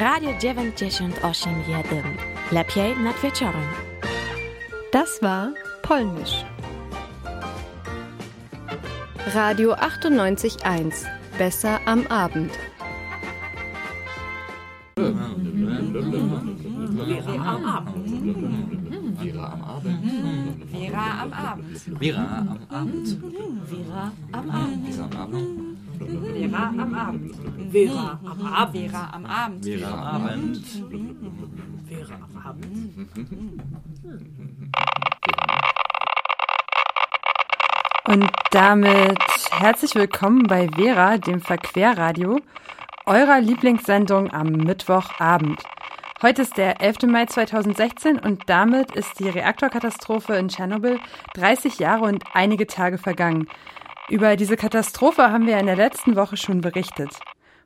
Radio 98 jeden. Lepiej nad wieczorem. Das war Polnisch. Radio 98.1. Besser am Abend. Vera am Abend. Vera am Abend. Vera am Abend. Vera am Abend. Vera am Abend. Vera am Abend. Vera am Abend. Vera am Abend. Vera am Abend. Vera am Abend. Vera am Abend. Und damit herzlich willkommen bei Vera, dem Verquerradio, eurer Lieblingssendung am Mittwochabend. Heute ist der 11. Mai 2016 und damit ist die Reaktorkatastrophe in Tschernobyl 30 Jahre und einige Tage vergangen. Über diese Katastrophe haben wir in der letzten Woche schon berichtet.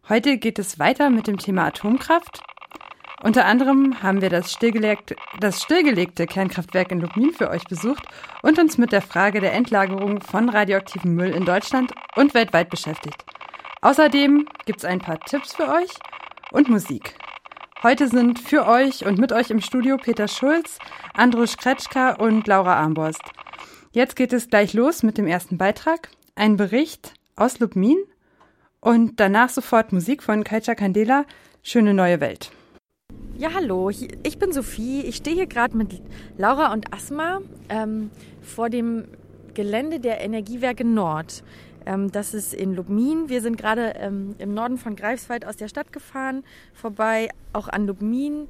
Heute geht es weiter mit dem Thema Atomkraft. Unter anderem haben wir das stillgelegte, das stillgelegte Kernkraftwerk in Lubmin für euch besucht und uns mit der Frage der Endlagerung von radioaktivem Müll in Deutschland und weltweit beschäftigt. Außerdem gibt es ein paar Tipps für euch und Musik. Heute sind für euch und mit euch im Studio Peter Schulz, Andrusz Kretschka und Laura Armborst. Jetzt geht es gleich los mit dem ersten Beitrag, ein Bericht aus Lubmin und danach sofort Musik von Kaicha Candela, Schöne neue Welt. Ja, hallo, ich bin Sophie. Ich stehe hier gerade mit Laura und Asma ähm, vor dem Gelände der Energiewerke Nord. Ähm, das ist in Lubmin. Wir sind gerade ähm, im Norden von Greifswald aus der Stadt gefahren, vorbei auch an Lubmin.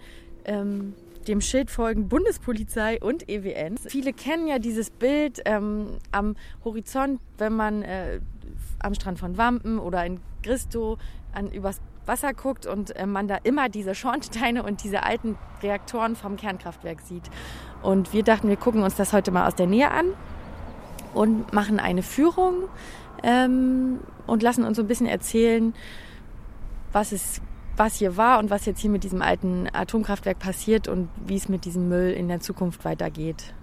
Dem Schild folgen Bundespolizei und EWN. Viele kennen ja dieses Bild ähm, am Horizont, wenn man äh, am Strand von Wampen oder in Gristo an, übers Wasser guckt und äh, man da immer diese Schornsteine und diese alten Reaktoren vom Kernkraftwerk sieht. Und wir dachten, wir gucken uns das heute mal aus der Nähe an und machen eine Führung ähm, und lassen uns so ein bisschen erzählen, was es was hier war und was jetzt hier mit diesem alten Atomkraftwerk passiert und wie es mit diesem Müll in der Zukunft weitergeht.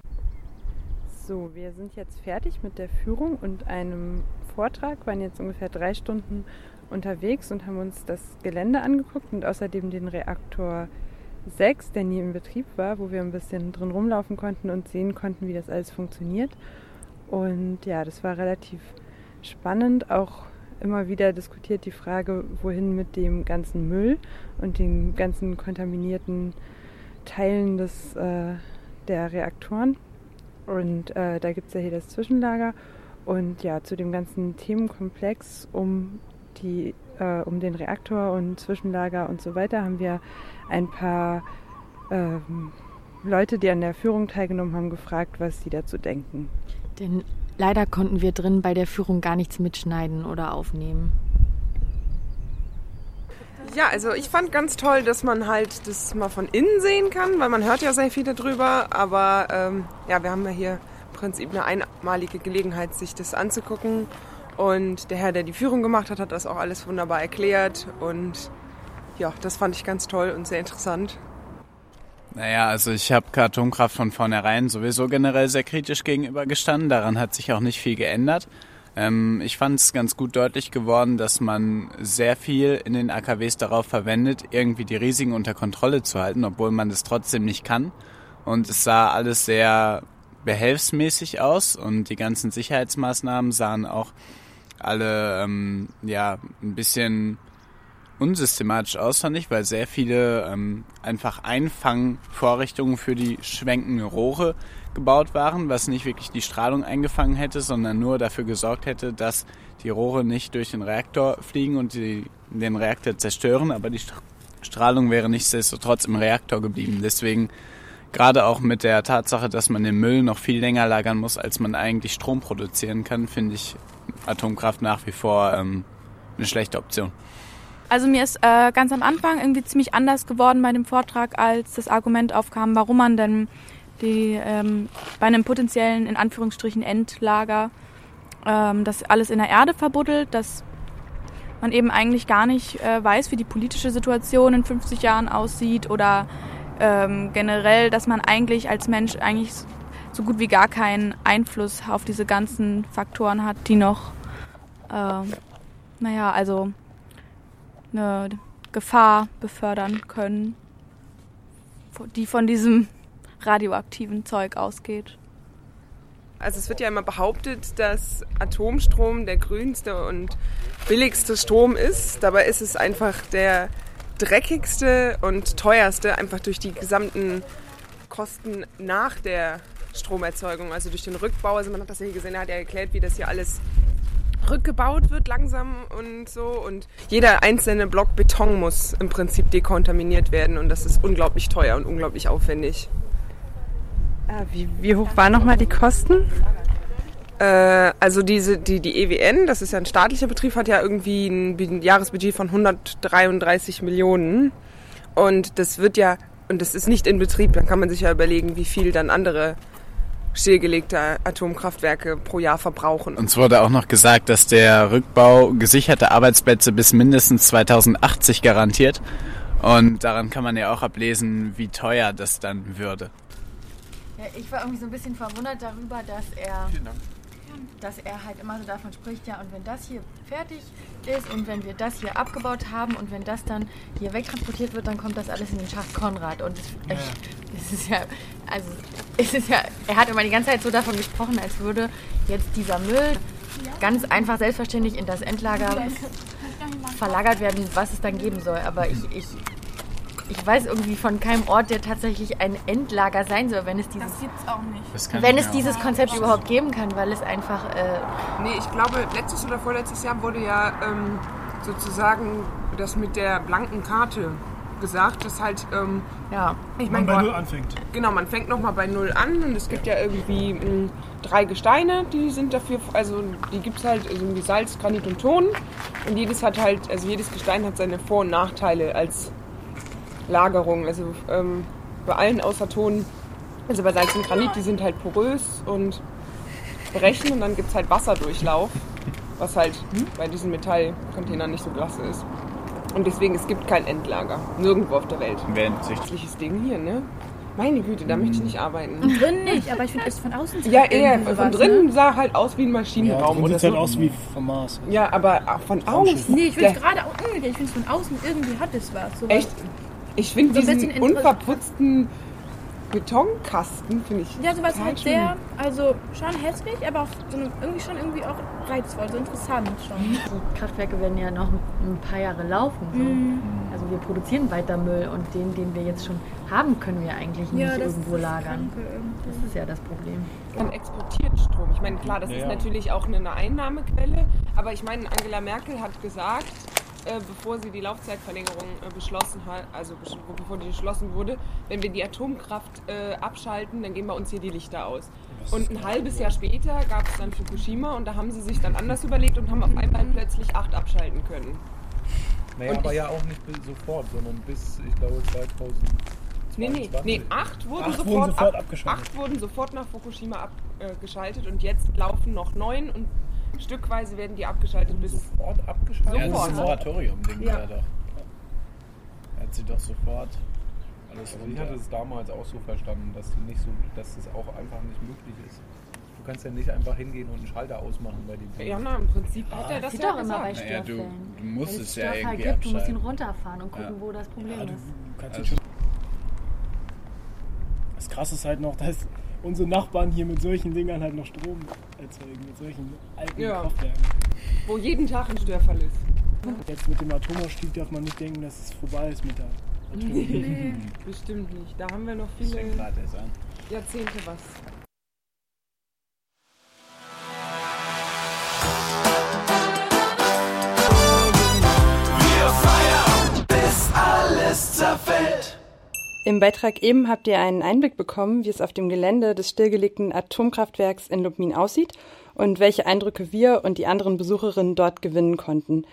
So, wir sind jetzt fertig mit der Führung und einem Vortrag, waren jetzt ungefähr drei Stunden unterwegs und haben uns das Gelände angeguckt und außerdem den Reaktor 6, der nie in Betrieb war, wo wir ein bisschen drin rumlaufen konnten und sehen konnten, wie das alles funktioniert. Und ja, das war relativ spannend, auch immer wieder diskutiert die Frage, wohin mit dem ganzen Müll und den ganzen kontaminierten Teilen des, äh, der Reaktoren. Und äh, da gibt es ja hier das Zwischenlager. Und ja, zu dem ganzen Themenkomplex um, die, äh, um den Reaktor und Zwischenlager und so weiter haben wir ein paar ähm, Leute, die an der Führung teilgenommen haben, gefragt, was sie dazu denken. Denn leider konnten wir drin bei der Führung gar nichts mitschneiden oder aufnehmen. Ja, also ich fand ganz toll, dass man halt das mal von innen sehen kann, weil man hört ja sehr viel darüber. Aber ähm, ja, wir haben ja hier im Prinzip eine einmalige Gelegenheit, sich das anzugucken. Und der Herr, der die Führung gemacht hat, hat das auch alles wunderbar erklärt. Und ja, das fand ich ganz toll und sehr interessant. Naja, also ich habe Atomkraft von vornherein sowieso generell sehr kritisch gegenübergestanden. Daran hat sich auch nicht viel geändert. Ähm, ich fand es ganz gut deutlich geworden, dass man sehr viel in den AKWs darauf verwendet, irgendwie die Risiken unter Kontrolle zu halten, obwohl man das trotzdem nicht kann. Und es sah alles sehr behelfsmäßig aus und die ganzen Sicherheitsmaßnahmen sahen auch alle ähm, ja ein bisschen unsystematisch aus, fand ich, weil sehr viele ähm, einfach Einfangvorrichtungen für die schwenkenden Rohre gebaut waren, was nicht wirklich die Strahlung eingefangen hätte, sondern nur dafür gesorgt hätte, dass die Rohre nicht durch den Reaktor fliegen und die, den Reaktor zerstören, aber die Strahlung wäre nichtsdestotrotz im Reaktor geblieben. Deswegen gerade auch mit der Tatsache, dass man den Müll noch viel länger lagern muss, als man eigentlich Strom produzieren kann, finde ich Atomkraft nach wie vor ähm, eine schlechte Option. Also mir ist äh, ganz am Anfang irgendwie ziemlich anders geworden bei dem Vortrag, als das Argument aufkam, warum man denn die ähm, bei einem potenziellen in Anführungsstrichen Endlager ähm, das alles in der Erde verbuddelt, dass man eben eigentlich gar nicht äh, weiß, wie die politische Situation in 50 Jahren aussieht oder ähm, generell, dass man eigentlich als Mensch eigentlich so gut wie gar keinen Einfluss auf diese ganzen Faktoren hat, die noch, äh, naja, also eine Gefahr befördern können, die von diesem radioaktiven Zeug ausgeht. Also es wird ja immer behauptet, dass Atomstrom der grünste und billigste Strom ist. Dabei ist es einfach der dreckigste und teuerste, einfach durch die gesamten Kosten nach der Stromerzeugung, also durch den Rückbau. Also man hat das ja hier gesehen, er hat ja erklärt, wie das hier alles rückgebaut wird langsam und so. Und jeder einzelne Block Beton muss im Prinzip dekontaminiert werden und das ist unglaublich teuer und unglaublich aufwendig. Ah, wie, wie hoch waren nochmal die Kosten? Äh, also diese, die, die EWN, das ist ja ein staatlicher Betrieb, hat ja irgendwie ein, ein Jahresbudget von 133 Millionen. Und das wird ja, und das ist nicht in Betrieb, dann kann man sich ja überlegen, wie viel dann andere stillgelegte Atomkraftwerke pro Jahr verbrauchen. Uns wurde auch noch gesagt, dass der Rückbau gesicherte Arbeitsplätze bis mindestens 2080 garantiert. Und daran kann man ja auch ablesen, wie teuer das dann würde. Ja, ich war irgendwie so ein bisschen verwundert darüber, dass er, dass er halt immer so davon spricht, ja, und wenn das hier fertig ist und wenn wir das hier abgebaut haben und wenn das dann hier wegtransportiert wird, dann kommt das alles in den Schacht Konrad. Und es, ja. es ist ja, also es ist ja, er hat immer die ganze Zeit so davon gesprochen, als würde jetzt dieser Müll ganz einfach selbstverständlich in das Endlager verlagert werden, was es dann geben soll. Aber ich, ich ich weiß irgendwie von keinem Ort, der tatsächlich ein Endlager sein soll, wenn es dieses, das gibt's auch nicht. wenn es dieses Konzept überhaupt geben kann, weil es einfach. Äh nee, ich glaube, letztes oder vorletztes Jahr wurde ja ähm, sozusagen das mit der blanken Karte gesagt, dass halt, ähm, ja, ich meine, man bei Null anfängt. Genau, man fängt nochmal bei Null an und es gibt ja irgendwie mh, hm, drei Gesteine, die sind dafür, also die gibt es halt also irgendwie Salz, Granit und Ton und jedes hat halt, also jedes Gestein hat seine Vor- und Nachteile als Lagerung. Also ähm, bei allen außer Ton, also bei Salz und Granit, die sind halt porös und brechen und dann gibt es halt Wasserdurchlauf, was halt hm? bei diesen Metallcontainern nicht so klasse ist. Und deswegen, es gibt kein Endlager. Nirgendwo auf der Welt. Nützliches Ding hier, ne? Meine Güte, da möchte ich nicht arbeiten. Und drin nicht, aber ich finde es von außen Ja, eher. Von drinnen ne? sah halt aus wie ein Maschinenraum. Ja, oder sieht halt aus wie vom Mars. Ja, aber von außen. Nee, ich finde es gerade. Ich finde es von außen irgendwie hat es was. Sowas. Echt? Ich finde so diesen unverputzten Betonkasten, finde ich. Ja, sowas halt sehr, also schon hässlich, aber auch so eine, irgendwie schon irgendwie auch reizvoll, so interessant schon. Die Kraftwerke werden ja noch ein paar Jahre laufen. So. Mhm. Also wir produzieren weiter Müll und den, den wir jetzt schon haben, können wir eigentlich nicht ja, irgendwo lagern. Das ist ja das Problem. Man exportiert Strom. Ich meine, klar, das ja. ist natürlich auch eine Einnahmequelle, aber ich meine, Angela Merkel hat gesagt, äh, bevor sie die Laufzeitverlängerung äh, beschlossen hat, also bevor die beschlossen wurde, wenn wir die Atomkraft äh, abschalten, dann gehen bei uns hier die Lichter aus. Und ein halbes Jahr später gab es dann Fukushima und da haben sie sich dann anders überlegt und haben auf einmal plötzlich acht abschalten können. Naja, und aber ja auch nicht sofort, sondern bis, ich glaube, 2000. Nee, nee, nee, acht wurden, acht sofort, wurden sofort ab, abgeschaltet. Acht wurden sofort nach Fukushima abgeschaltet und jetzt laufen noch neun und Stückweise werden die abgeschaltet bis. Sofort abgeschaltet? Ja, das ist ein Moratorium-Ding ja. da doch. Er hat sie doch sofort alles also Ich hatte es damals auch so verstanden, dass, die nicht so, dass das auch einfach nicht möglich ist. Du kannst ja nicht einfach hingehen und einen Schalter ausmachen bei dem Ja, na, im Prinzip ah. hat er das Sieht ja doch immer bei naja, du, du musst Wenn es ja irgendwie gibt, Du musst ihn runterfahren und gucken, ja. wo das Problem ja, du, ist. Kannst also. Das Krasse ist halt noch, dass unsere Nachbarn hier mit solchen Dingern halt noch Strom erzeugen, mit solchen alten ja. Kraftwerken. Wo jeden Tag ein Störfall ist. Jetzt mit dem Atomausstieg darf man nicht denken, dass es vorbei ist mit der Atomenergie. Nee, bestimmt nicht. Da haben wir noch viele Jahrzehnte was. Im Beitrag eben habt ihr einen Einblick bekommen, wie es auf dem Gelände des stillgelegten Atomkraftwerks in Lubmin aussieht und welche Eindrücke wir und die anderen Besucherinnen dort gewinnen konnten.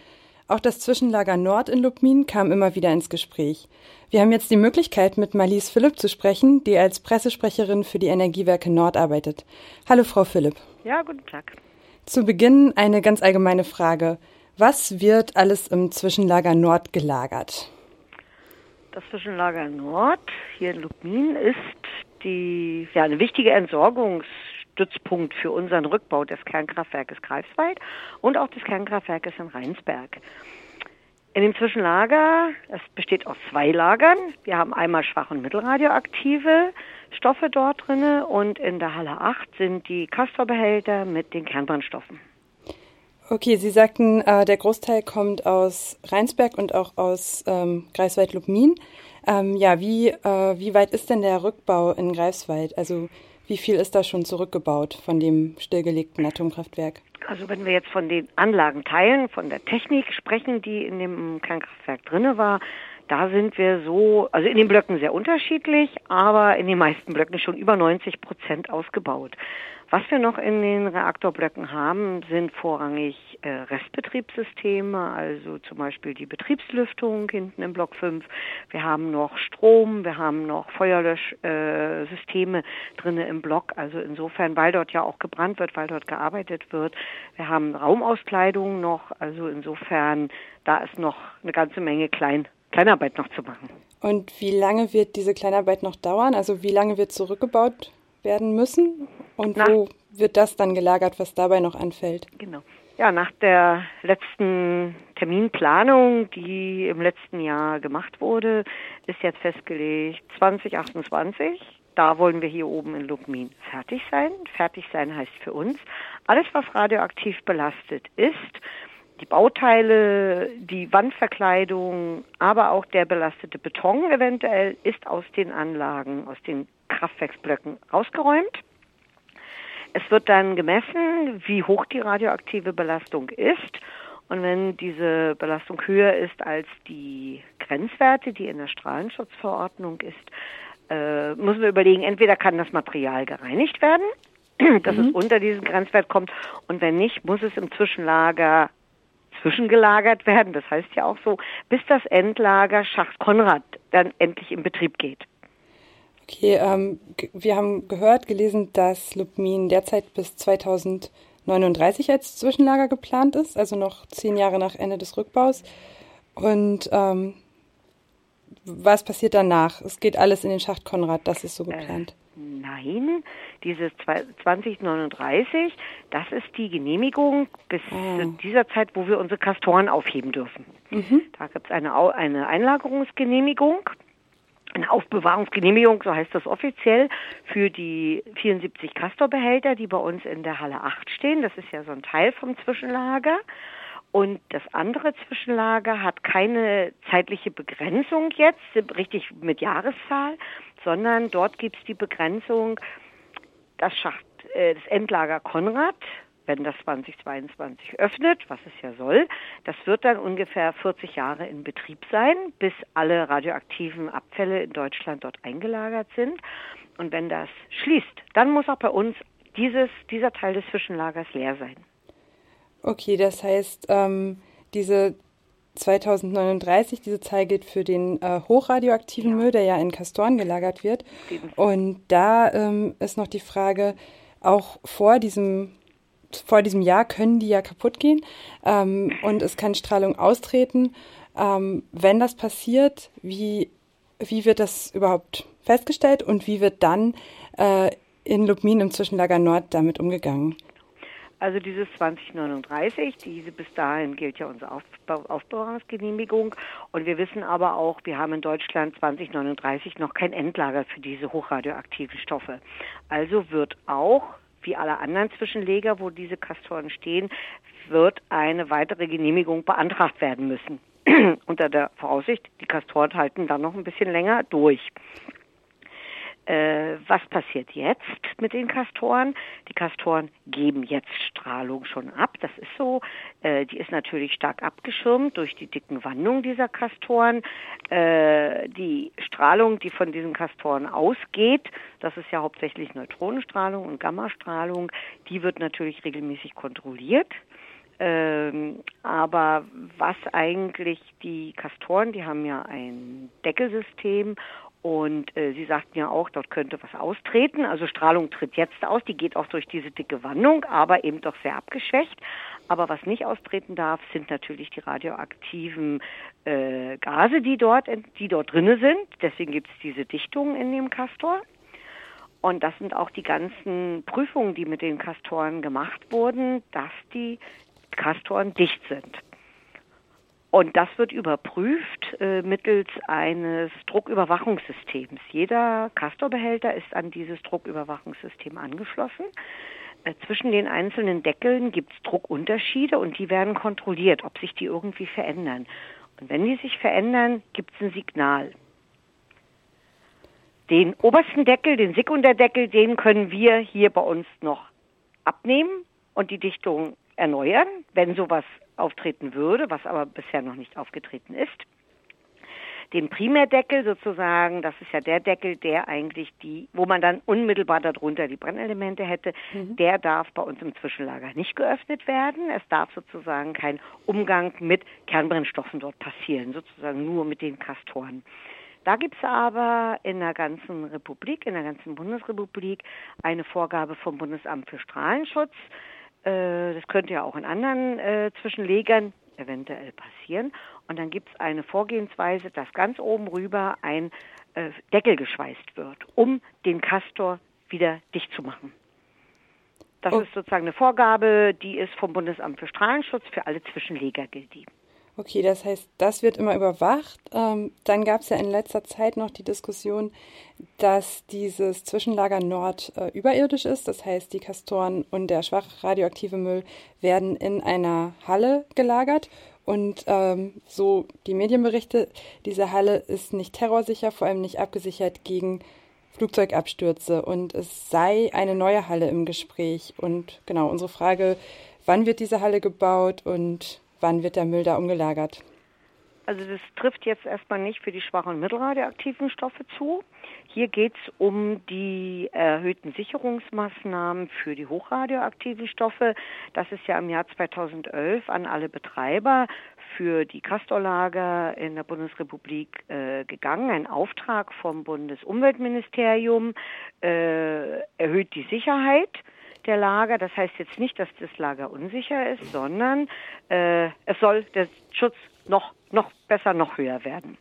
Auch das Zwischenlager Nord in Lubmin kam immer wieder ins Gespräch. Wir haben jetzt die Möglichkeit, mit Marlies Philipp zu sprechen, die als Pressesprecherin für die Energiewerke Nord arbeitet. Hallo, Frau Philipp. Ja, guten Tag. Zu Beginn eine ganz allgemeine Frage. Was wird alles im Zwischenlager Nord gelagert? Das Zwischenlager Nord hier in Lubmin ist die, ja, eine wichtige Entsorgungsstützpunkt für unseren Rückbau des Kernkraftwerkes Greifswald und auch des Kernkraftwerkes in Rheinsberg. In dem Zwischenlager, das besteht aus zwei Lagern. Wir haben einmal schwach- und mittelradioaktive Stoffe dort drin und in der Halle 8 sind die Castor-Behälter mit den Kernbrennstoffen. Okay, Sie sagten, äh, der Großteil kommt aus Rheinsberg und auch aus ähm, Greifswald-Lubmin. Ähm, ja, wie, äh, wie weit ist denn der Rückbau in Greifswald? Also wie viel ist da schon zurückgebaut von dem stillgelegten Atomkraftwerk? Also wenn wir jetzt von den Anlagenteilen, von der Technik sprechen, die in dem Kernkraftwerk drinne war, da sind wir so, also in den Blöcken sehr unterschiedlich, aber in den meisten Blöcken schon über 90 Prozent ausgebaut. Was wir noch in den Reaktorblöcken haben, sind vorrangig äh, Restbetriebssysteme, also zum Beispiel die Betriebslüftung hinten im Block 5. Wir haben noch Strom, wir haben noch Feuerlöschsysteme äh, drinnen im Block. Also insofern, weil dort ja auch gebrannt wird, weil dort gearbeitet wird. Wir haben Raumauskleidung noch, also insofern, da ist noch eine ganze Menge Klein Kleinarbeit noch zu machen. Und wie lange wird diese Kleinarbeit noch dauern? Also wie lange wird zurückgebaut werden müssen? Und Na, wo wird das dann gelagert, was dabei noch anfällt? Genau. Ja, nach der letzten Terminplanung, die im letzten Jahr gemacht wurde, ist jetzt festgelegt 2028. Da wollen wir hier oben in Lubmin fertig sein. Fertig sein heißt für uns, alles, was radioaktiv belastet ist, die Bauteile, die Wandverkleidung, aber auch der belastete Beton eventuell ist aus den Anlagen, aus den Kraftwerksblöcken rausgeräumt. Es wird dann gemessen, wie hoch die radioaktive Belastung ist. Und wenn diese Belastung höher ist als die Grenzwerte, die in der Strahlenschutzverordnung ist, äh, müssen wir überlegen, entweder kann das Material gereinigt werden, dass mhm. es unter diesen Grenzwert kommt, und wenn nicht, muss es im Zwischenlager zwischengelagert werden. Das heißt ja auch so, bis das Endlager Schacht Konrad dann endlich in Betrieb geht. Okay, ähm, wir haben gehört, gelesen, dass Lubmin derzeit bis 2039 als Zwischenlager geplant ist, also noch zehn Jahre nach Ende des Rückbaus. Und ähm, was passiert danach? Es geht alles in den Schacht Konrad, das ist so äh, geplant. Äh, nein, dieses 2039, das ist die Genehmigung bis oh. dieser Zeit, wo wir unsere Kastoren aufheben dürfen. Mhm. Da gibt es eine, eine Einlagerungsgenehmigung eine Aufbewahrungsgenehmigung, so heißt das offiziell, für die 74 Castorbehälter, die bei uns in der Halle 8 stehen. Das ist ja so ein Teil vom Zwischenlager. Und das andere Zwischenlager hat keine zeitliche Begrenzung jetzt, richtig mit Jahreszahl, sondern dort gibt es die Begrenzung, das Schacht, äh, das Endlager Konrad wenn das 2022 öffnet, was es ja soll. Das wird dann ungefähr 40 Jahre in Betrieb sein, bis alle radioaktiven Abfälle in Deutschland dort eingelagert sind. Und wenn das schließt, dann muss auch bei uns dieses, dieser Teil des Zwischenlagers leer sein. Okay, das heißt, ähm, diese 2039, diese Zahl gilt für den äh, hochradioaktiven ja. Müll, der ja in Kastoren gelagert wird. Und da ähm, ist noch die Frage, auch vor diesem vor diesem Jahr können die ja kaputt gehen ähm, und es kann Strahlung austreten. Ähm, wenn das passiert, wie, wie wird das überhaupt festgestellt und wie wird dann äh, in Lubmin im Zwischenlager Nord damit umgegangen? Also dieses 2039, diese bis dahin gilt ja unsere Aufbewahrungsgenehmigung und wir wissen aber auch, wir haben in Deutschland 2039 noch kein Endlager für diese hochradioaktiven Stoffe. Also wird auch wie alle anderen Zwischenleger, wo diese Kastoren stehen, wird eine weitere Genehmigung beantragt werden müssen. Unter der Voraussicht, die Kastoren halten dann noch ein bisschen länger durch. Äh, was passiert jetzt mit den Kastoren? Die Kastoren geben jetzt Strahlung schon ab. Das ist so. Äh, die ist natürlich stark abgeschirmt durch die dicken Wandungen dieser Kastoren. Äh, die Strahlung, die von diesen Kastoren ausgeht, das ist ja hauptsächlich Neutronenstrahlung und Gammastrahlung, die wird natürlich regelmäßig kontrolliert. Ähm, aber was eigentlich die Kastoren, die haben ja ein Deckelsystem und äh, Sie sagten ja auch, dort könnte was austreten. Also Strahlung tritt jetzt aus, die geht auch durch diese dicke Wandung, aber eben doch sehr abgeschwächt. Aber was nicht austreten darf, sind natürlich die radioaktiven äh, Gase, die dort, die dort drinne sind. Deswegen gibt es diese Dichtungen in dem Kastor. Und das sind auch die ganzen Prüfungen, die mit den Kastoren gemacht wurden, dass die Kastoren dicht sind. Und das wird überprüft äh, mittels eines Drucküberwachungssystems. Jeder Castor-Behälter ist an dieses Drucküberwachungssystem angeschlossen. Äh, zwischen den einzelnen Deckeln gibt es Druckunterschiede und die werden kontrolliert, ob sich die irgendwie verändern. Und wenn die sich verändern, gibt es ein Signal. Den obersten Deckel, den Sekunderdeckel, den können wir hier bei uns noch abnehmen und die Dichtung erneuern, wenn sowas auftreten würde, was aber bisher noch nicht aufgetreten ist. Den Primärdeckel sozusagen, das ist ja der Deckel, der eigentlich die, wo man dann unmittelbar darunter die Brennelemente hätte, mhm. der darf bei uns im Zwischenlager nicht geöffnet werden. Es darf sozusagen kein Umgang mit Kernbrennstoffen dort passieren, sozusagen nur mit den Kastoren. Da gibt es aber in der ganzen Republik, in der ganzen Bundesrepublik, eine Vorgabe vom Bundesamt für Strahlenschutz, äh, das könnte ja auch in anderen äh, Zwischenlegern eventuell passieren. Und dann gibt es eine Vorgehensweise, dass ganz oben rüber ein äh, Deckel geschweißt wird, um den Castor wieder dicht zu machen. Das oh. ist sozusagen eine Vorgabe, die ist vom Bundesamt für Strahlenschutz für alle Zwischenleger die. Okay, das heißt, das wird immer überwacht. Ähm, dann gab es ja in letzter Zeit noch die Diskussion, dass dieses Zwischenlager Nord äh, überirdisch ist. Das heißt, die Kastoren und der schwach radioaktive Müll werden in einer Halle gelagert. Und ähm, so die Medienberichte, diese Halle ist nicht terrorsicher, vor allem nicht abgesichert gegen Flugzeugabstürze. Und es sei eine neue Halle im Gespräch. Und genau, unsere Frage, wann wird diese Halle gebaut und Wann wird der Müll da umgelagert? Also das trifft jetzt erstmal nicht für die schwachen und mittelradioaktiven Stoffe zu. Hier geht es um die erhöhten Sicherungsmaßnahmen für die hochradioaktiven Stoffe. Das ist ja im Jahr 2011 an alle Betreiber für die Castorlager in der Bundesrepublik äh, gegangen. Ein Auftrag vom Bundesumweltministerium äh, erhöht die Sicherheit der Lager. Das heißt jetzt nicht, dass das Lager unsicher ist, sondern äh, es soll der Schutz noch, noch besser, noch höher werden.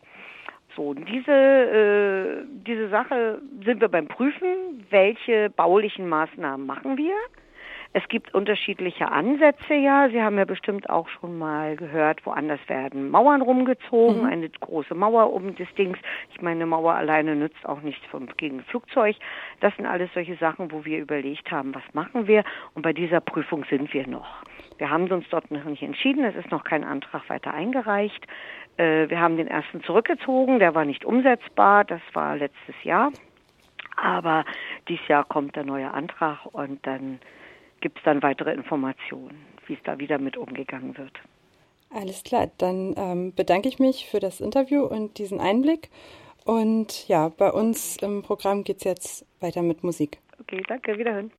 So, diese, äh, diese Sache sind wir beim Prüfen. Welche baulichen Maßnahmen machen wir? Es gibt unterschiedliche Ansätze, ja. Sie haben ja bestimmt auch schon mal gehört, woanders werden Mauern rumgezogen, mhm. eine große Mauer um das Dings. Ich meine, eine Mauer alleine nützt auch nichts gegen Flugzeug. Das sind alles solche Sachen, wo wir überlegt haben, was machen wir. Und bei dieser Prüfung sind wir noch. Wir haben uns dort noch nicht entschieden. Es ist noch kein Antrag weiter eingereicht. Äh, wir haben den ersten zurückgezogen. Der war nicht umsetzbar. Das war letztes Jahr. Aber dieses Jahr kommt der neue Antrag und dann gibt es dann weitere Informationen, wie es da wieder mit umgegangen wird. Alles klar, dann ähm, bedanke ich mich für das Interview und diesen Einblick. Und ja, bei uns im Programm geht es jetzt weiter mit Musik. Okay, danke, wiederhören.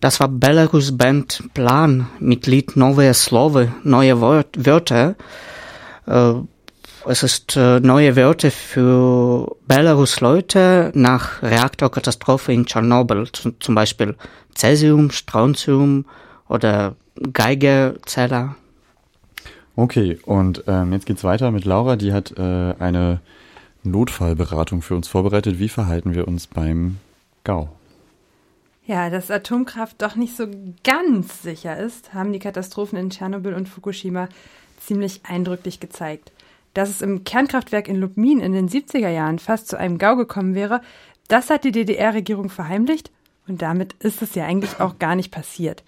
Das war Belarus Band Plan mit Lied Neue Slove, neue Wörter. Äh, es ist äh, neue Wörter für Belarus-Leute nach Reaktorkatastrophe in Tschernobyl, zum Beispiel Cäsium, Strontium oder Geigerzeller. Okay, und ähm, jetzt geht's weiter mit Laura, die hat äh, eine Notfallberatung für uns vorbereitet. Wie verhalten wir uns beim GAU? Ja, dass Atomkraft doch nicht so ganz sicher ist, haben die Katastrophen in Tschernobyl und Fukushima ziemlich eindrücklich gezeigt. Dass es im Kernkraftwerk in Lubmin in den 70er Jahren fast zu einem GAU gekommen wäre, das hat die DDR-Regierung verheimlicht und damit ist es ja eigentlich auch gar nicht passiert.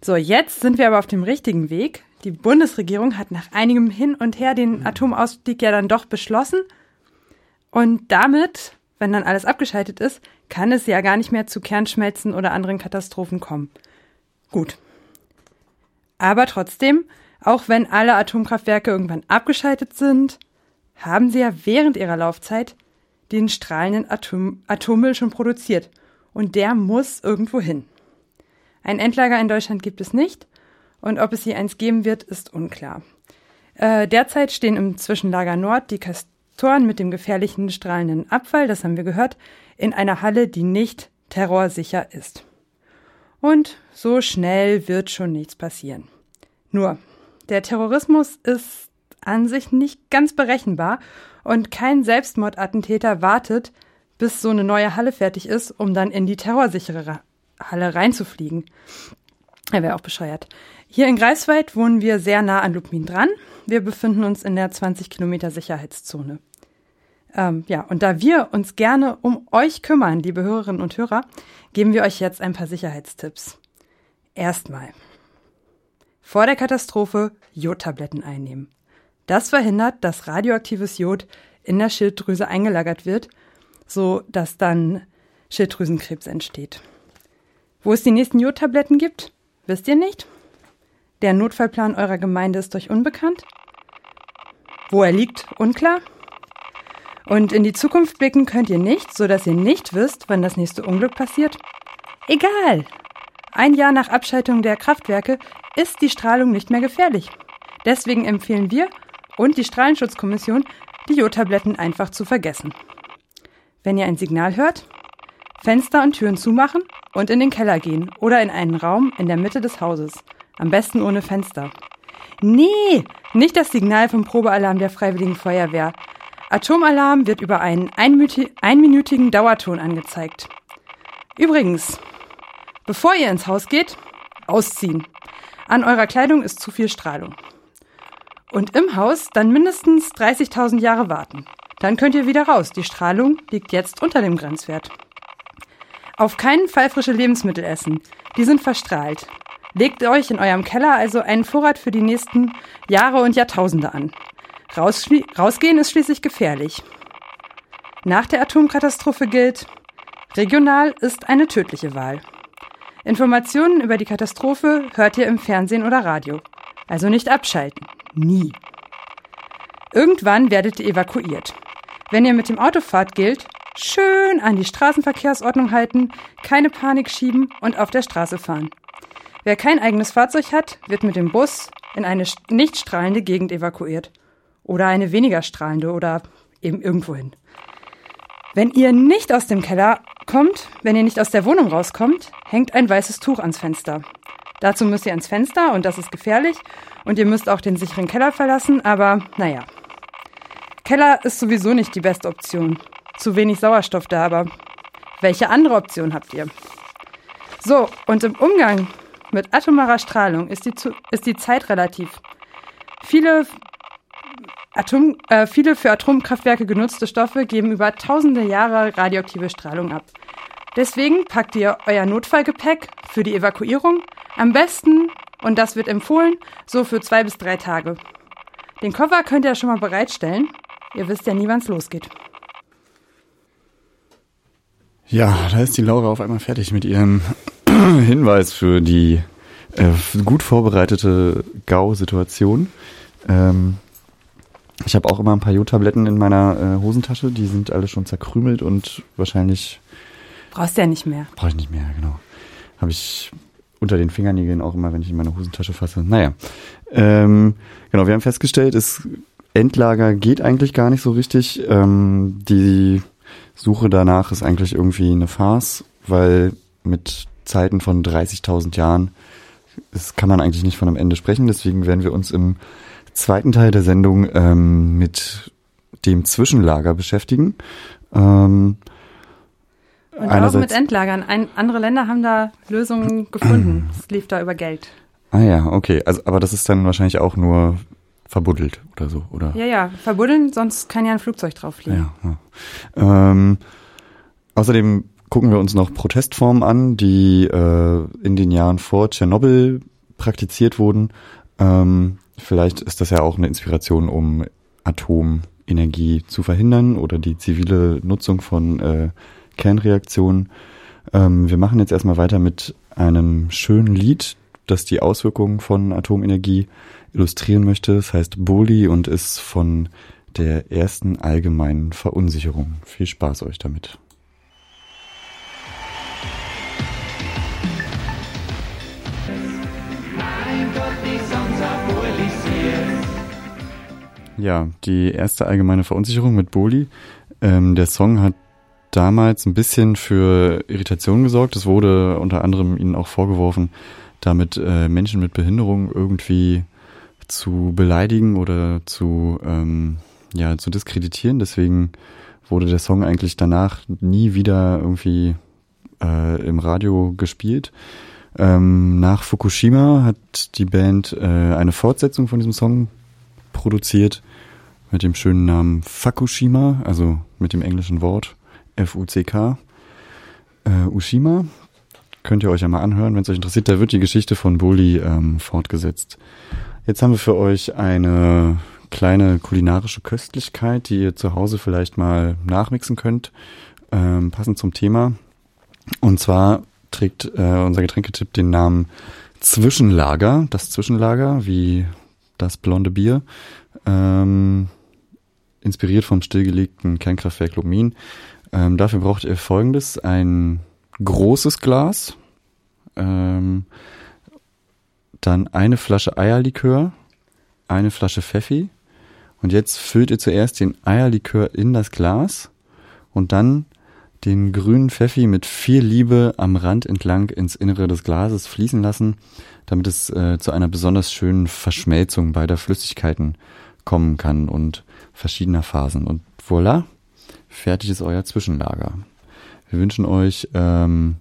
So, jetzt sind wir aber auf dem richtigen Weg. Die Bundesregierung hat nach einigem Hin und Her den Atomausstieg ja dann doch beschlossen. Und damit, wenn dann alles abgeschaltet ist, kann es ja gar nicht mehr zu Kernschmelzen oder anderen Katastrophen kommen. Gut. Aber trotzdem auch wenn alle Atomkraftwerke irgendwann abgeschaltet sind, haben sie ja während ihrer Laufzeit den strahlenden Atom Atommüll schon produziert. Und der muss irgendwo hin. Ein Endlager in Deutschland gibt es nicht. Und ob es hier eins geben wird, ist unklar. Äh, derzeit stehen im Zwischenlager Nord die Kastoren mit dem gefährlichen strahlenden Abfall, das haben wir gehört, in einer Halle, die nicht terrorsicher ist. Und so schnell wird schon nichts passieren. Nur, der Terrorismus ist an sich nicht ganz berechenbar und kein Selbstmordattentäter wartet, bis so eine neue Halle fertig ist, um dann in die terrorsichere Halle reinzufliegen. Er wäre auch bescheuert. Hier in Greifswald wohnen wir sehr nah an Lubmin dran. Wir befinden uns in der 20 Kilometer Sicherheitszone. Ähm, ja, und da wir uns gerne um euch kümmern, liebe Hörerinnen und Hörer, geben wir euch jetzt ein paar Sicherheitstipps. Erstmal. Vor der Katastrophe Jodtabletten einnehmen. Das verhindert, dass radioaktives Jod in der Schilddrüse eingelagert wird, so dass dann Schilddrüsenkrebs entsteht. Wo es die nächsten Jodtabletten gibt, wisst ihr nicht? Der Notfallplan eurer Gemeinde ist euch unbekannt? Wo er liegt, unklar? Und in die Zukunft blicken könnt ihr nicht, so dass ihr nicht wisst, wann das nächste Unglück passiert? Egal! Ein Jahr nach Abschaltung der Kraftwerke ist die Strahlung nicht mehr gefährlich. Deswegen empfehlen wir und die Strahlenschutzkommission, die Jodtabletten einfach zu vergessen. Wenn ihr ein Signal hört, Fenster und Türen zumachen und in den Keller gehen oder in einen Raum in der Mitte des Hauses. Am besten ohne Fenster. Nee, nicht das Signal vom Probealarm der Freiwilligen Feuerwehr. Atomalarm wird über einen einminütigen Dauerton angezeigt. Übrigens, bevor ihr ins Haus geht, ausziehen. An eurer Kleidung ist zu viel Strahlung. Und im Haus dann mindestens 30.000 Jahre warten. Dann könnt ihr wieder raus. Die Strahlung liegt jetzt unter dem Grenzwert. Auf keinen Fall frische Lebensmittel essen. Die sind verstrahlt. Legt euch in eurem Keller also einen Vorrat für die nächsten Jahre und Jahrtausende an. rausgehen ist schließlich gefährlich. Nach der Atomkatastrophe gilt, regional ist eine tödliche Wahl. Informationen über die Katastrophe hört ihr im Fernsehen oder Radio. Also nicht abschalten. Nie. Irgendwann werdet ihr evakuiert. Wenn ihr mit dem Auto fahrt, gilt, schön an die Straßenverkehrsordnung halten, keine Panik schieben und auf der Straße fahren. Wer kein eigenes Fahrzeug hat, wird mit dem Bus in eine nicht strahlende Gegend evakuiert. Oder eine weniger strahlende oder eben irgendwohin. Wenn ihr nicht aus dem Keller kommt, wenn ihr nicht aus der Wohnung rauskommt, hängt ein weißes Tuch ans Fenster. Dazu müsst ihr ans Fenster und das ist gefährlich und ihr müsst auch den sicheren Keller verlassen, aber naja. Keller ist sowieso nicht die beste Option. Zu wenig Sauerstoff da, aber welche andere Option habt ihr? So, und im Umgang mit atomarer Strahlung ist die, ist die Zeit relativ. Viele, Atom, äh, viele für Atomkraftwerke genutzte Stoffe geben über tausende Jahre radioaktive Strahlung ab. Deswegen packt ihr euer Notfallgepäck für die Evakuierung am besten, und das wird empfohlen, so für zwei bis drei Tage. Den Koffer könnt ihr schon mal bereitstellen. Ihr wisst ja nie, wann es losgeht. Ja, da ist die Laura auf einmal fertig mit ihrem Hinweis für die äh, gut vorbereitete GAU-Situation. Ähm, ich habe auch immer ein paar Jodtabletten in meiner äh, Hosentasche. Die sind alle schon zerkrümelt und wahrscheinlich. Brauchst du ja nicht mehr. Brauche ich nicht mehr, genau. Habe ich unter den Fingernägeln auch immer, wenn ich in meine Hosentasche fasse. Naja. Ähm, genau, wir haben festgestellt, es Endlager geht eigentlich gar nicht so richtig. Ähm, die Suche danach ist eigentlich irgendwie eine Farce, weil mit Zeiten von 30.000 Jahren ist, kann man eigentlich nicht von einem Ende sprechen. Deswegen werden wir uns im zweiten Teil der Sendung ähm, mit dem Zwischenlager beschäftigen. Ähm, und auch mit Endlagern. Ein, andere Länder haben da Lösungen gefunden. Es lief da über Geld. Ah ja, okay. Also, aber das ist dann wahrscheinlich auch nur verbuddelt oder so, oder? Ja, ja, verbuddeln, sonst kann ja ein Flugzeug drauf fliegen. Ja, ja. Ähm, außerdem gucken wir uns noch Protestformen an, die äh, in den Jahren vor Tschernobyl praktiziert wurden. Ähm, vielleicht ist das ja auch eine Inspiration, um Atomenergie zu verhindern oder die zivile Nutzung von äh, Kernreaktionen. Ähm, wir machen jetzt erstmal weiter mit einem schönen Lied, das die Auswirkungen von Atomenergie illustrieren möchte. Es heißt Boli und ist von der ersten allgemeinen Verunsicherung. Viel Spaß euch damit. Ja, die erste allgemeine Verunsicherung mit Boli. Ähm, der Song hat damals ein bisschen für Irritation gesorgt. Es wurde unter anderem ihnen auch vorgeworfen, damit äh, Menschen mit Behinderung irgendwie zu beleidigen oder zu, ähm, ja, zu diskreditieren. Deswegen wurde der Song eigentlich danach nie wieder irgendwie äh, im Radio gespielt. Ähm, nach Fukushima hat die Band äh, eine Fortsetzung von diesem Song produziert mit dem schönen Namen Fukushima, also mit dem englischen Wort F-U-C-K. Äh, Ushima. Könnt ihr euch ja mal anhören, wenn es euch interessiert. Da wird die Geschichte von Bully ähm, fortgesetzt. Jetzt haben wir für euch eine kleine kulinarische Köstlichkeit, die ihr zu Hause vielleicht mal nachmixen könnt, ähm, passend zum Thema. Und zwar trägt äh, unser Getränketipp den Namen Zwischenlager, das Zwischenlager, wie das blonde Bier, ähm, inspiriert vom stillgelegten Kernkraftwerk Lomin. Ähm, dafür braucht ihr folgendes, ein großes Glas, ähm, dann eine Flasche Eierlikör, eine Flasche Pfeffi und jetzt füllt ihr zuerst den Eierlikör in das Glas und dann den grünen Pfeffi mit viel Liebe am Rand entlang ins Innere des Glases fließen lassen, damit es äh, zu einer besonders schönen Verschmelzung beider Flüssigkeiten kommen kann und verschiedener Phasen. Und voilà, fertig ist euer Zwischenlager. Wir wünschen euch ähm,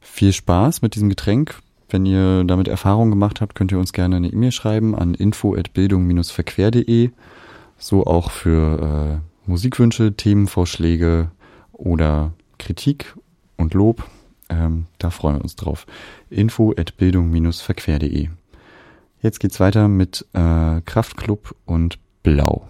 viel Spaß mit diesem Getränk. Wenn ihr damit Erfahrung gemacht habt, könnt ihr uns gerne eine E-Mail schreiben an info@bildung-verquer.de. So auch für äh, Musikwünsche, Themenvorschläge oder Kritik und Lob. Ähm, da freuen wir uns drauf. info@bildung-verquer.de. Jetzt geht's weiter mit äh, Kraftklub und Blau.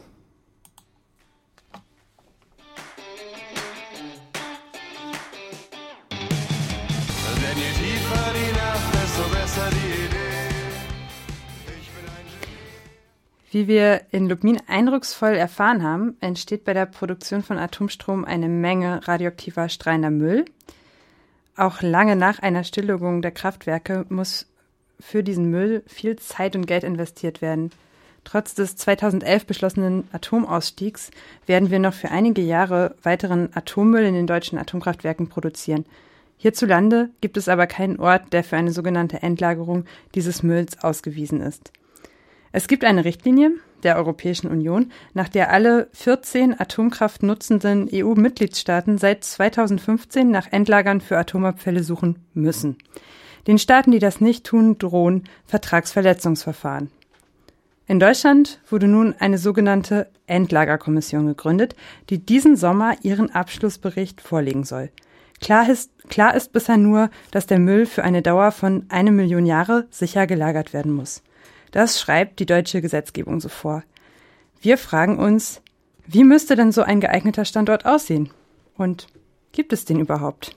Wie wir in Lubmin eindrucksvoll erfahren haben, entsteht bei der Produktion von Atomstrom eine Menge radioaktiver strahlender Müll. Auch lange nach einer Stilllegung der Kraftwerke muss für diesen Müll viel Zeit und Geld investiert werden. Trotz des 2011 beschlossenen Atomausstiegs werden wir noch für einige Jahre weiteren Atommüll in den deutschen Atomkraftwerken produzieren. Hierzulande gibt es aber keinen Ort, der für eine sogenannte Endlagerung dieses Mülls ausgewiesen ist. Es gibt eine Richtlinie der Europäischen Union, nach der alle 14 Atomkraft nutzenden EU-Mitgliedstaaten seit 2015 nach Endlagern für Atomabfälle suchen müssen. Den Staaten, die das nicht tun, drohen Vertragsverletzungsverfahren. In Deutschland wurde nun eine sogenannte Endlagerkommission gegründet, die diesen Sommer ihren Abschlussbericht vorlegen soll. Klar ist, klar ist bisher nur, dass der Müll für eine Dauer von eine Million Jahre sicher gelagert werden muss. Das schreibt die deutsche Gesetzgebung so vor. Wir fragen uns, wie müsste denn so ein geeigneter Standort aussehen? Und gibt es den überhaupt?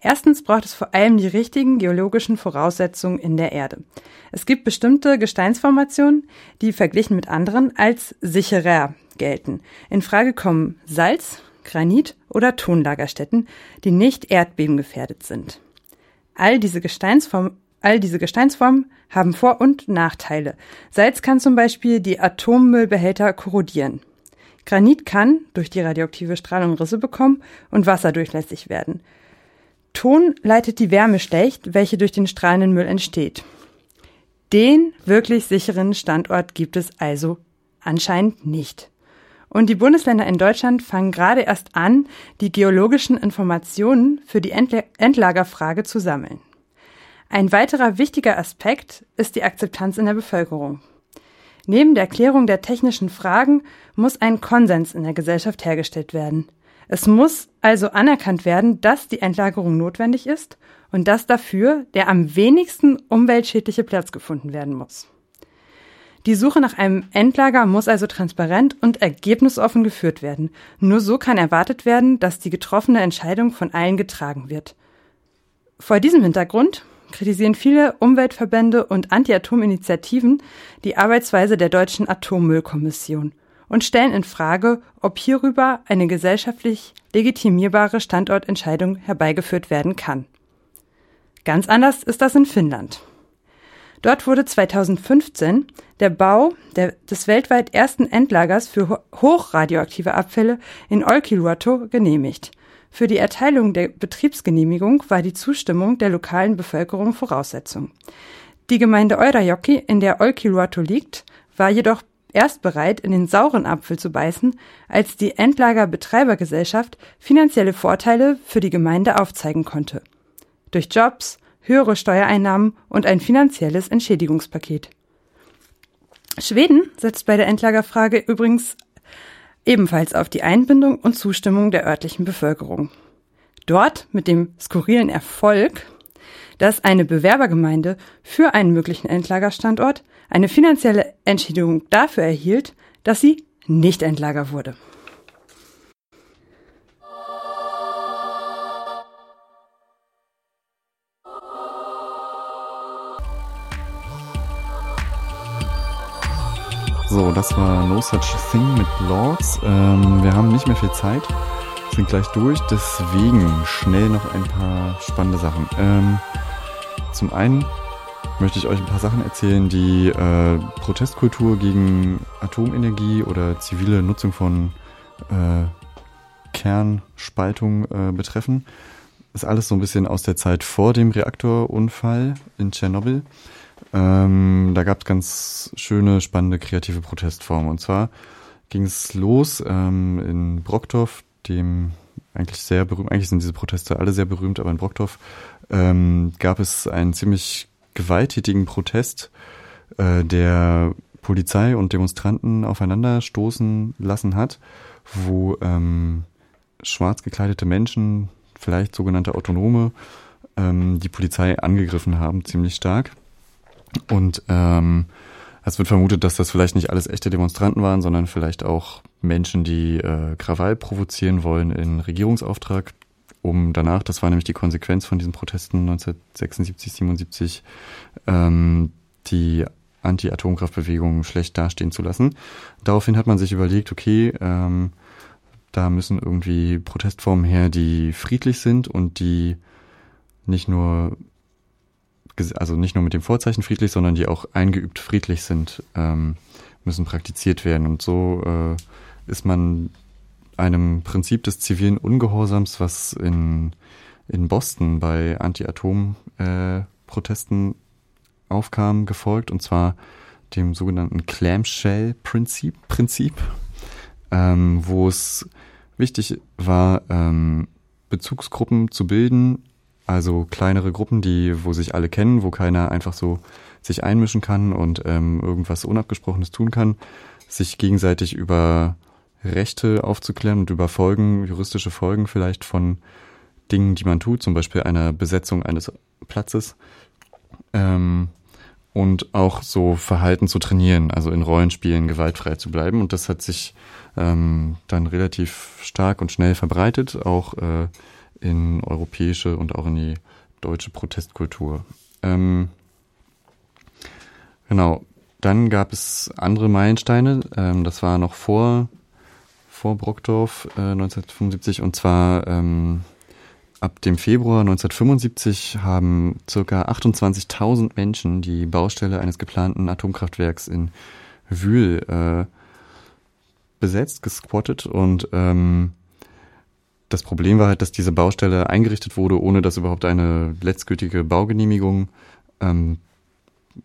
Erstens braucht es vor allem die richtigen geologischen Voraussetzungen in der Erde. Es gibt bestimmte Gesteinsformationen, die verglichen mit anderen als sicherer gelten. In Frage kommen Salz, Granit oder Tonlagerstätten, die nicht erdbebengefährdet sind. All diese Gesteinsformen All diese Gesteinsformen haben Vor- und Nachteile. Salz kann zum Beispiel die Atommüllbehälter korrodieren. Granit kann durch die radioaktive Strahlung Risse bekommen und wasserdurchlässig werden. Ton leitet die Wärme schlecht, welche durch den strahlenden Müll entsteht. Den wirklich sicheren Standort gibt es also anscheinend nicht. Und die Bundesländer in Deutschland fangen gerade erst an, die geologischen Informationen für die Endlagerfrage zu sammeln. Ein weiterer wichtiger Aspekt ist die Akzeptanz in der Bevölkerung. Neben der Klärung der technischen Fragen muss ein Konsens in der Gesellschaft hergestellt werden. Es muss also anerkannt werden, dass die Endlagerung notwendig ist und dass dafür der am wenigsten umweltschädliche Platz gefunden werden muss. Die Suche nach einem Endlager muss also transparent und ergebnisoffen geführt werden. Nur so kann erwartet werden, dass die getroffene Entscheidung von allen getragen wird. Vor diesem Hintergrund kritisieren viele Umweltverbände und Anti-Atom-Initiativen die Arbeitsweise der deutschen Atommüllkommission und stellen in Frage, ob hierüber eine gesellschaftlich legitimierbare Standortentscheidung herbeigeführt werden kann. Ganz anders ist das in Finnland. Dort wurde 2015 der Bau der, des weltweit ersten Endlagers für hochradioaktive Abfälle in Olkiluoto genehmigt. Für die Erteilung der Betriebsgenehmigung war die Zustimmung der lokalen Bevölkerung Voraussetzung. Die Gemeinde Eurajoki, in der Olkiluoto liegt, war jedoch erst bereit, in den sauren Apfel zu beißen, als die Endlagerbetreibergesellschaft finanzielle Vorteile für die Gemeinde aufzeigen konnte. Durch Jobs, höhere Steuereinnahmen und ein finanzielles Entschädigungspaket. Schweden setzt bei der Endlagerfrage übrigens ebenfalls auf die Einbindung und Zustimmung der örtlichen Bevölkerung. Dort mit dem skurrilen Erfolg, dass eine Bewerbergemeinde für einen möglichen Endlagerstandort eine finanzielle Entschädigung dafür erhielt, dass sie nicht Endlager wurde. So, das war No Such Thing mit Lords. Ähm, wir haben nicht mehr viel Zeit, sind gleich durch, deswegen schnell noch ein paar spannende Sachen. Ähm, zum einen möchte ich euch ein paar Sachen erzählen, die äh, Protestkultur gegen Atomenergie oder zivile Nutzung von äh, Kernspaltung äh, betreffen. Ist alles so ein bisschen aus der Zeit vor dem Reaktorunfall in Tschernobyl. Ähm, da gab es ganz schöne, spannende, kreative Protestformen. Und zwar ging es los ähm, in Brockdorf, dem eigentlich sehr berühmt, eigentlich sind diese Proteste alle sehr berühmt, aber in Brockdorf ähm, gab es einen ziemlich gewalttätigen Protest, äh, der Polizei und Demonstranten aufeinanderstoßen lassen hat, wo ähm, schwarz gekleidete Menschen, vielleicht sogenannte Autonome, ähm, die Polizei angegriffen haben, ziemlich stark. Und ähm, es wird vermutet, dass das vielleicht nicht alles echte Demonstranten waren, sondern vielleicht auch Menschen, die äh, Krawall provozieren wollen in Regierungsauftrag, um danach, das war nämlich die Konsequenz von diesen Protesten 1976, 77, ähm, die Anti-Atomkraftbewegung schlecht dastehen zu lassen. Daraufhin hat man sich überlegt, okay, ähm, da müssen irgendwie Protestformen her, die friedlich sind und die nicht nur also nicht nur mit dem Vorzeichen friedlich, sondern die auch eingeübt friedlich sind, ähm, müssen praktiziert werden. Und so äh, ist man einem Prinzip des zivilen Ungehorsams, was in, in Boston bei Anti-Atom-Protesten äh, aufkam, gefolgt, und zwar dem sogenannten Clamshell-Prinzip, Prinzip, ähm, wo es wichtig war, ähm, Bezugsgruppen zu bilden, also kleinere Gruppen, die, wo sich alle kennen, wo keiner einfach so sich einmischen kann und ähm, irgendwas Unabgesprochenes tun kann, sich gegenseitig über Rechte aufzuklären und über Folgen, juristische Folgen vielleicht von Dingen, die man tut, zum Beispiel einer Besetzung eines Platzes. Ähm, und auch so Verhalten zu trainieren, also in Rollenspielen gewaltfrei zu bleiben. Und das hat sich ähm, dann relativ stark und schnell verbreitet, auch äh, in europäische und auch in die deutsche Protestkultur. Ähm, genau. Dann gab es andere Meilensteine. Ähm, das war noch vor, vor Brockdorf äh, 1975 und zwar ähm, ab dem Februar 1975 haben circa 28.000 Menschen die Baustelle eines geplanten Atomkraftwerks in Wühl äh, besetzt, gesquattet und ähm, das Problem war halt, dass diese Baustelle eingerichtet wurde, ohne dass überhaupt eine letztgültige Baugenehmigung ähm,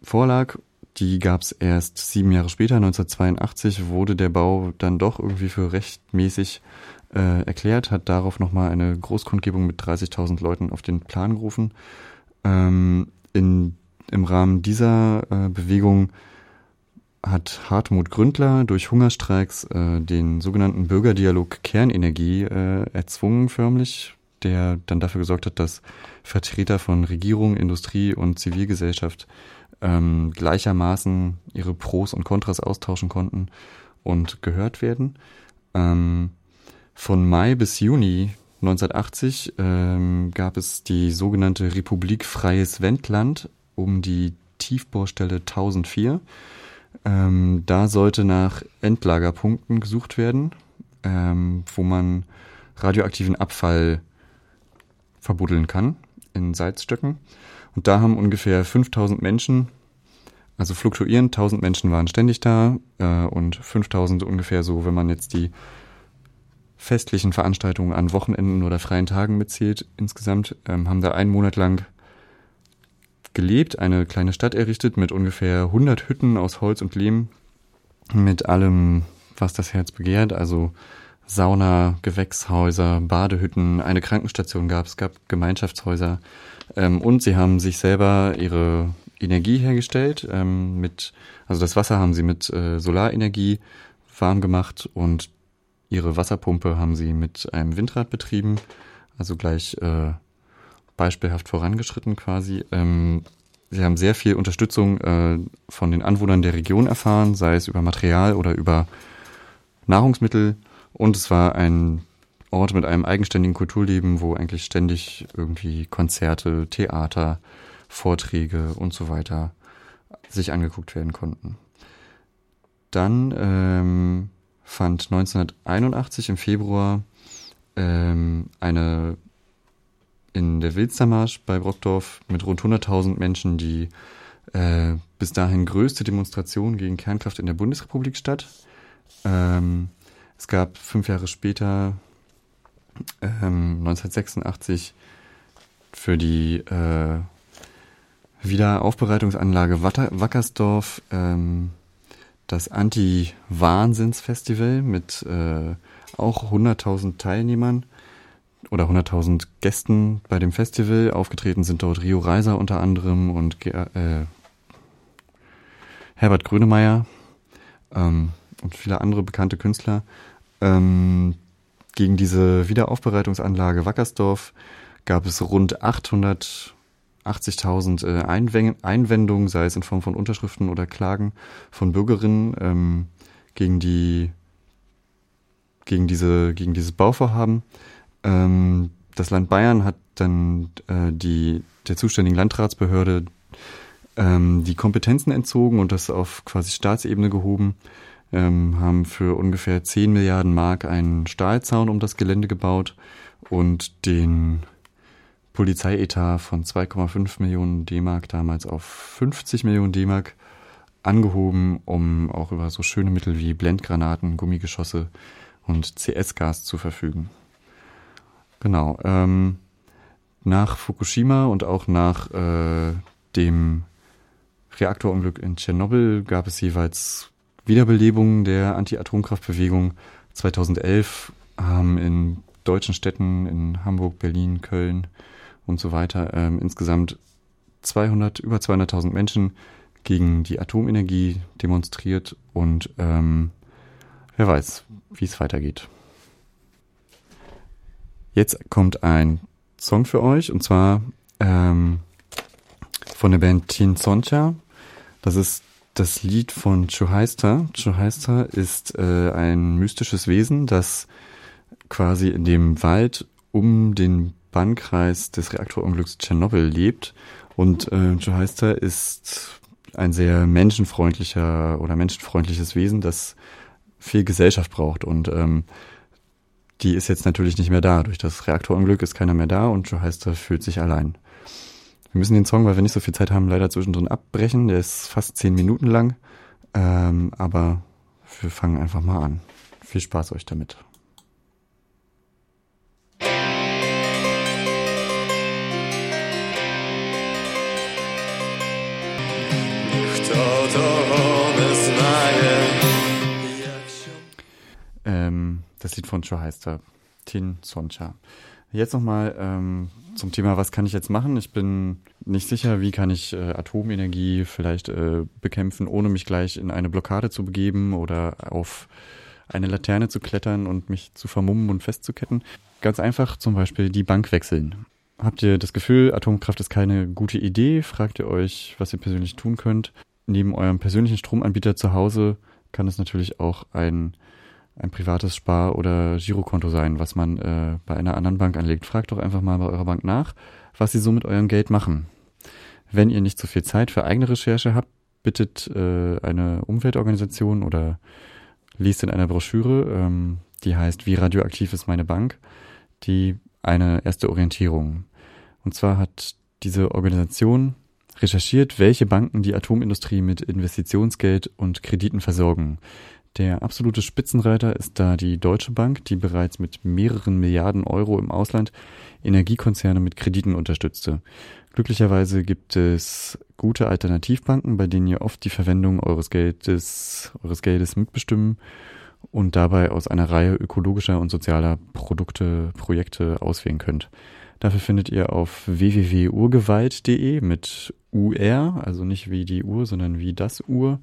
vorlag. Die gab es erst sieben Jahre später, 1982, wurde der Bau dann doch irgendwie für rechtmäßig äh, erklärt, hat darauf nochmal eine Großkundgebung mit 30.000 Leuten auf den Plan gerufen. Ähm, in, Im Rahmen dieser äh, Bewegung hat Hartmut Gründler durch Hungerstreiks äh, den sogenannten Bürgerdialog Kernenergie äh, erzwungen förmlich, der dann dafür gesorgt hat, dass Vertreter von Regierung, Industrie und Zivilgesellschaft ähm, gleichermaßen ihre Pros und Kontras austauschen konnten und gehört werden. Ähm, von Mai bis Juni 1980 ähm, gab es die sogenannte Republik Freies Wendland um die Tiefbohrstelle 1004 ähm, da sollte nach Endlagerpunkten gesucht werden, ähm, wo man radioaktiven Abfall verbuddeln kann in Salzstöcken. Und da haben ungefähr 5000 Menschen, also fluktuierend, 1000 Menschen waren ständig da äh, und 5000 ungefähr so, wenn man jetzt die festlichen Veranstaltungen an Wochenenden oder freien Tagen mitzählt, insgesamt ähm, haben da einen Monat lang gelebt, eine kleine Stadt errichtet mit ungefähr 100 Hütten aus Holz und Lehm mit allem, was das Herz begehrt. Also Sauna, Gewächshäuser, Badehütten, eine Krankenstation gab es, gab Gemeinschaftshäuser. Ähm, und sie haben sich selber ihre Energie hergestellt. Ähm, mit, also das Wasser haben sie mit äh, Solarenergie warm gemacht und ihre Wasserpumpe haben sie mit einem Windrad betrieben. Also gleich äh, beispielhaft vorangeschritten quasi. Ähm, sie haben sehr viel Unterstützung äh, von den Anwohnern der Region erfahren, sei es über Material oder über Nahrungsmittel. Und es war ein Ort mit einem eigenständigen Kulturleben, wo eigentlich ständig irgendwie Konzerte, Theater, Vorträge und so weiter sich angeguckt werden konnten. Dann ähm, fand 1981 im Februar ähm, eine in der Wilstermarsch bei Brockdorf mit rund 100.000 Menschen die äh, bis dahin größte Demonstration gegen Kernkraft in der Bundesrepublik statt. Ähm, es gab fünf Jahre später, ähm, 1986, für die äh, Wiederaufbereitungsanlage Wackersdorf ähm, das Anti-Wahnsinns-Festival mit äh, auch 100.000 Teilnehmern oder 100.000 Gästen bei dem Festival. Aufgetreten sind dort Rio Reiser unter anderem und äh, Herbert Grönemeyer ähm, und viele andere bekannte Künstler. Ähm, gegen diese Wiederaufbereitungsanlage Wackersdorf gab es rund 880.000 äh, Einwendungen, sei es in Form von Unterschriften oder Klagen von Bürgerinnen ähm, gegen die gegen diese gegen dieses Bauvorhaben. Ähm, das Land Bayern hat dann äh, die der zuständigen Landratsbehörde ähm, die Kompetenzen entzogen und das auf quasi Staatsebene gehoben ähm, haben für ungefähr 10 Milliarden Mark einen Stahlzaun um das Gelände gebaut und den Polizeietat von 2,5 Millionen D-Mark damals auf 50 Millionen D-Mark angehoben, um auch über so schöne Mittel wie Blendgranaten, Gummigeschosse und CS-Gas zu verfügen. Genau. Ähm, nach Fukushima und auch nach äh, dem Reaktorunglück in Tschernobyl gab es jeweils Wiederbelebung der Anti-Atomkraftbewegung 2011 haben in deutschen Städten, in Hamburg, Berlin, Köln und so weiter, ähm, insgesamt 200, über 200.000 Menschen gegen die Atomenergie demonstriert und ähm, wer weiß, wie es weitergeht. Jetzt kommt ein Song für euch und zwar ähm, von der Band Tin Soncha. Das ist das Lied von Chuhaista. Chuhaista ist äh, ein mystisches Wesen, das quasi in dem Wald um den Bannkreis des Reaktorunglücks Tschernobyl lebt. Und äh, Chuhaista ist ein sehr menschenfreundlicher oder menschenfreundliches Wesen, das viel Gesellschaft braucht. Und ähm, die ist jetzt natürlich nicht mehr da. Durch das Reaktorunglück ist keiner mehr da und Chuhaista fühlt sich allein. Wir müssen den Song, weil wir nicht so viel Zeit haben, leider zwischendrin abbrechen. Der ist fast zehn Minuten lang. Ähm, aber wir fangen einfach mal an. Viel Spaß euch damit. Ähm, das Lied von Cho heißt er. Tin Soncha. Jetzt nochmal ähm, zum Thema, was kann ich jetzt machen? Ich bin nicht sicher, wie kann ich äh, Atomenergie vielleicht äh, bekämpfen, ohne mich gleich in eine Blockade zu begeben oder auf eine Laterne zu klettern und mich zu vermummen und festzuketten. Ganz einfach zum Beispiel die Bank wechseln. Habt ihr das Gefühl, Atomkraft ist keine gute Idee? Fragt ihr euch, was ihr persönlich tun könnt? Neben eurem persönlichen Stromanbieter zu Hause kann es natürlich auch ein ein privates Spar- oder Girokonto sein, was man äh, bei einer anderen Bank anlegt. Fragt doch einfach mal bei eurer Bank nach, was sie so mit eurem Geld machen. Wenn ihr nicht so viel Zeit für eigene Recherche habt, bittet äh, eine Umweltorganisation oder liest in einer Broschüre, ähm, die heißt Wie radioaktiv ist meine Bank, die eine erste Orientierung. Und zwar hat diese Organisation recherchiert, welche Banken die Atomindustrie mit Investitionsgeld und Krediten versorgen. Der absolute Spitzenreiter ist da die Deutsche Bank, die bereits mit mehreren Milliarden Euro im Ausland Energiekonzerne mit Krediten unterstützte. Glücklicherweise gibt es gute Alternativbanken, bei denen ihr oft die Verwendung eures Geldes, eures Geldes mitbestimmen und dabei aus einer Reihe ökologischer und sozialer Produkte, Projekte auswählen könnt. Dafür findet ihr auf www.urgewalt.de mit UR, also nicht wie die Uhr, sondern wie das Uhr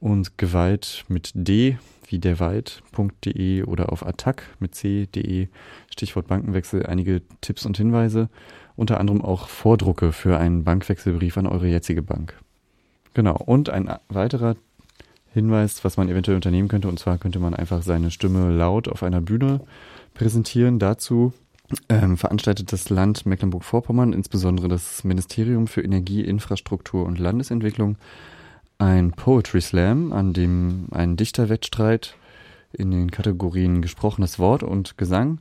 und Gewalt mit D wie derwald.de oder auf attack mit c.de, Stichwort Bankenwechsel, einige Tipps und Hinweise, unter anderem auch Vordrucke für einen Bankwechselbrief an eure jetzige Bank. Genau, und ein weiterer Hinweis, was man eventuell unternehmen könnte, und zwar könnte man einfach seine Stimme laut auf einer Bühne präsentieren. Dazu ähm, veranstaltet das Land Mecklenburg-Vorpommern, insbesondere das Ministerium für Energie, Infrastruktur und Landesentwicklung, ein Poetry Slam, an dem ein Dichterwettstreit in den Kategorien gesprochenes Wort und Gesang,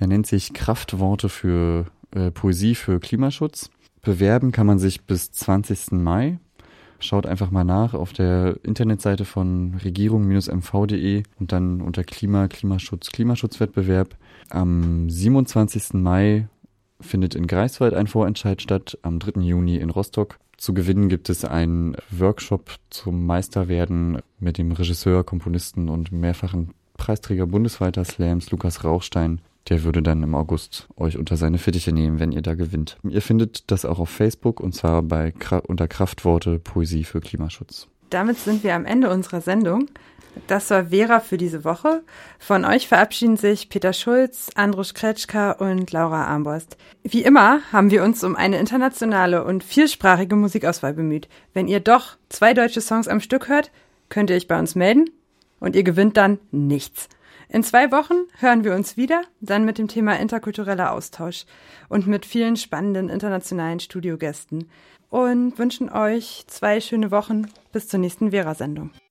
der nennt sich Kraftworte für äh, Poesie für Klimaschutz. Bewerben kann man sich bis 20. Mai. Schaut einfach mal nach auf der Internetseite von regierung-mv.de und dann unter Klima, Klimaschutz, Klimaschutzwettbewerb. Am 27. Mai findet in Greifswald ein Vorentscheid statt, am 3. Juni in Rostock. Zu gewinnen gibt es einen Workshop zum Meisterwerden mit dem Regisseur, Komponisten und mehrfachen Preisträger bundesweiter Slams Lukas Rauchstein. Der würde dann im August euch unter seine Fittiche nehmen, wenn ihr da gewinnt. Ihr findet das auch auf Facebook und zwar bei unter Kraftworte Poesie für Klimaschutz. Damit sind wir am Ende unserer Sendung. Das war Vera für diese Woche. Von euch verabschieden sich Peter Schulz, Andrusch Kretschka und Laura Armborst. Wie immer haben wir uns um eine internationale und vielsprachige Musikauswahl bemüht. Wenn ihr doch zwei deutsche Songs am Stück hört, könnt ihr euch bei uns melden und ihr gewinnt dann nichts. In zwei Wochen hören wir uns wieder, dann mit dem Thema interkultureller Austausch und mit vielen spannenden internationalen Studiogästen und wünschen euch zwei schöne Wochen bis zur nächsten Vera-Sendung.